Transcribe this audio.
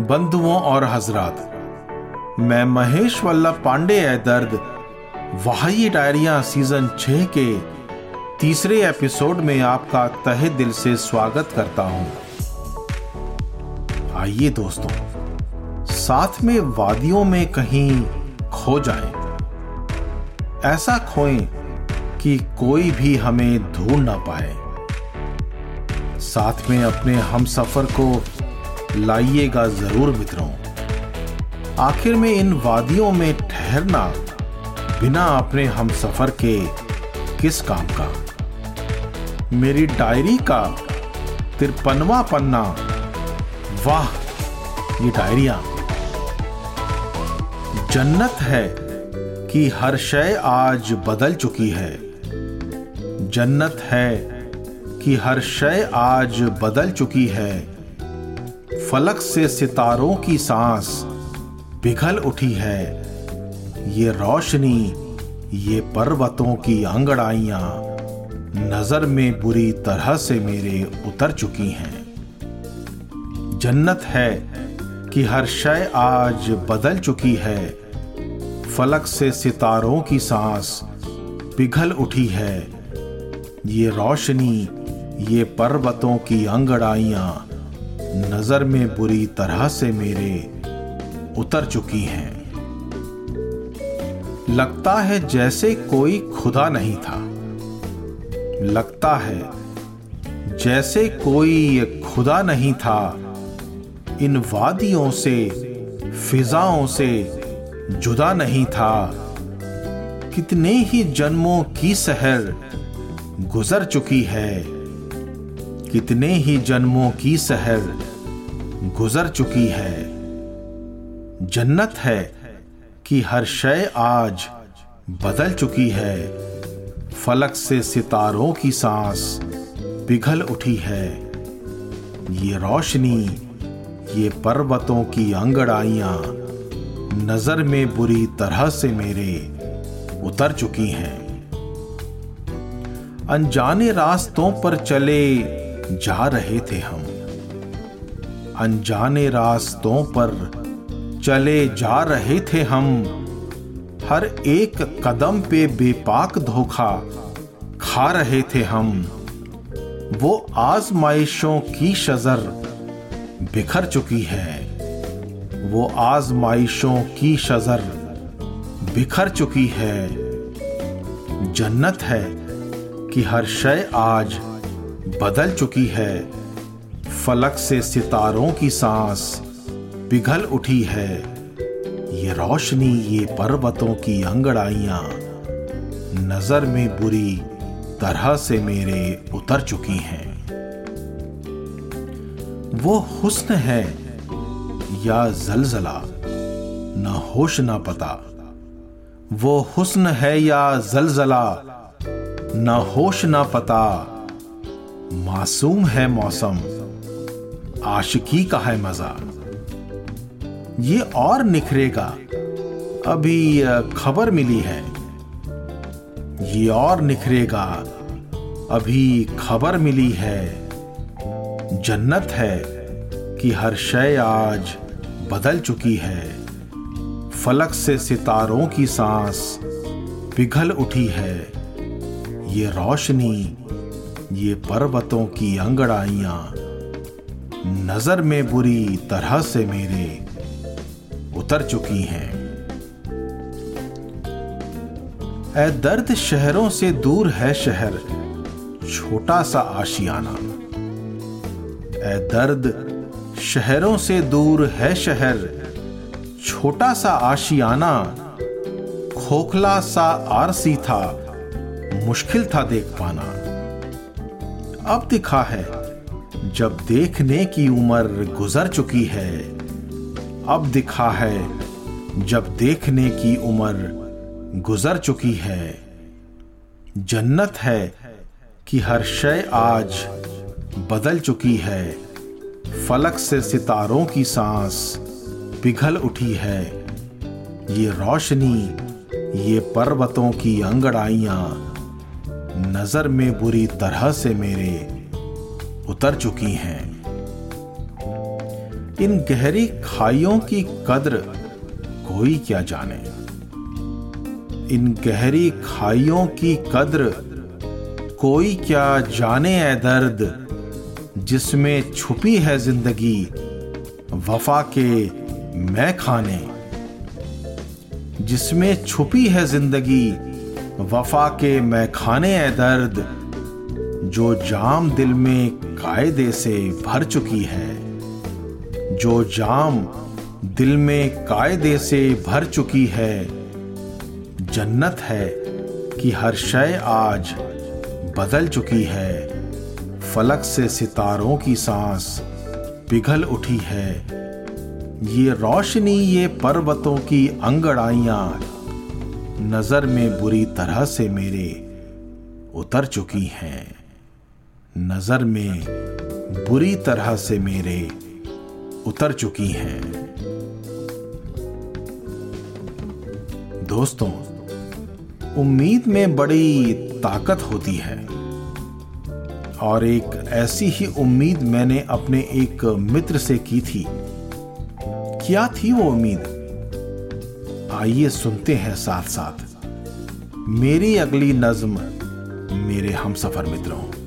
बंधुओं और हजरात, मैं महेश वल्लभ पांडे है दर्द, वहाई डायरिया सीज़न छह के तीसरे एपिसोड में आपका तहे दिल से स्वागत करता हूँ। आइए दोस्तों, साथ में वादियों में कहीं खो जाएँ। ऐसा खोएँ कि कोई भी हमें ढूंढ ना पाए। साथ में अपने हम सफ़र को लाइएगा ज़रूर मित्रों। आखिर में इन वादियों में ठहरना बिना अपने हम सफ़र के किस काम का? मेरी डायरी का तिरपनवा पन्ना। वाह, ये डायरिया। जन्नत है कि हर शय आज बदल चुकी है। जन्नत है कि हर शय आज बदल चुकी है। फलक से सितारों की सांस पिघल उठी है। ये रोशनी, ये पर्वतों की अंगड़ाइयाँ नज़र में बुरी तरह से मेरे उतर चुकी हैं। जन्नत है कि हर शय आज बदल चुकी है। फलक से सितारों की सांस पिघल उठी है। ये रोशनी, ये पर्वतों की अंगड़ाइयाँ नज़र में बुरी तरह से मेरे उतर चुकी हैं। लगता है जैसे कोई खुदा नहीं था। लगता है जैसे कोई ये खुदा नहीं था। इन वादियों से, फिजाओं से जुदा नहीं था। कितने ही जन्मों की सहर गुजर चुकी है। कितने ही जन्मों की सहर गुजर चुकी है। जन्नत है कि हर शय आज बदल चुकी है। फलक से सितारों की सांस पिघल उठी है। ये रोशनी, ये पर्वतों की अंगड़ाइयाँ नज़र में बुरी तरह से मेरे उतर चुकी हैं। अनजाने रास्तों पर चले जा रहे थे हम। अनजाने रास्तों पर चले जा रहे थे हम। हर एक कदम पे बेपाक धोखा खा रहे थे हम। वो आजमाइशों की शजर बिखर चुकी है। वो आजमाइशों की शजर बिखर चुकी है। जन्नत है कि हर शय आज बदल चुकी है। फलक से सितारों की सांस पिघल उठी है। ये रोशनी, ये पर्वतों की अंगड़ाइयाँ नज़र में बुरी तरह से मेरे उतर चुकी हैं। वो हुस्न है या जलजला, न होश, न पता। वो हुस्न है या जलजला, न होश, न पता। मासूम है मौसम। आशिकी का है मज़ा। ये और निखरेगा। अभी खबर मिली है। ये और निखरेगा। अभी खबर मिली है। जन्नत है कि हर शय आज बदल चुकी है। फलक से सितारों की सांस पिघल उठी है। ये रोशनी ये पर्वतों की अंगड़ाइयाँ। नज़र में बुरी तरह से मेरे उतर चुकी हैं। ए दर्द शहरों से दूर है शहर, छोटा सा आशियाना। ए दर्द शहरों से दूर है शहर, छोटा सा आशियाना। खोखला सा आरसी था, मुश्किल था देख पाना। अब दिखा है, जब देखने की उम्र गुजर चुकी है, अब दिखा है, जब देखने की उम्र गुजर चुकी है। जन्नत है कि हर शय आज बदल चुकी है, फलक से सितारों की सांस पिघल उठी है। ये रोशनी, ये पर्वतों की अंगड़ाइयाँ नज़र में बुरी तरह से मेरे उतर चुकी हैं। इन गहरी खाइयों की कद्र कोई क्या जाने? इन गहरी खाइयों की कद्र कोई क्या जाने है दर्द जिसमें छुपी है ज़िंदगी वफा के मैं खाने जिसमें छुपी है ज़िंदगी वफा के मैं खाने है दर्द, जो जाम दिल में कायदे से भर चुकी है। जो जाम दिल में कायदे से भर चुकी है। जन्नत है कि हर शय आज बदल चुकी है। फलक से सितारों की सांस पिघल उठी है। ये रोशनी ये पर्वतों की अंगड़ाइयाँ नज़र में बुरी तरह से मेरे उतर चुकी हैं। नज़र में बुरी तरह से मेरे उतर चुकी हैं। दोस्तों, उम्मीद में बड़ी ताकत होती है। और एक ऐसी ही उम्मीद मैंने अपने एक मित्र से की थी। क्या थी वो उम्मीद? आइए सुनते हैं साथ साथ मेरी अगली नज्म मेरे हम सफ़र मित्रों।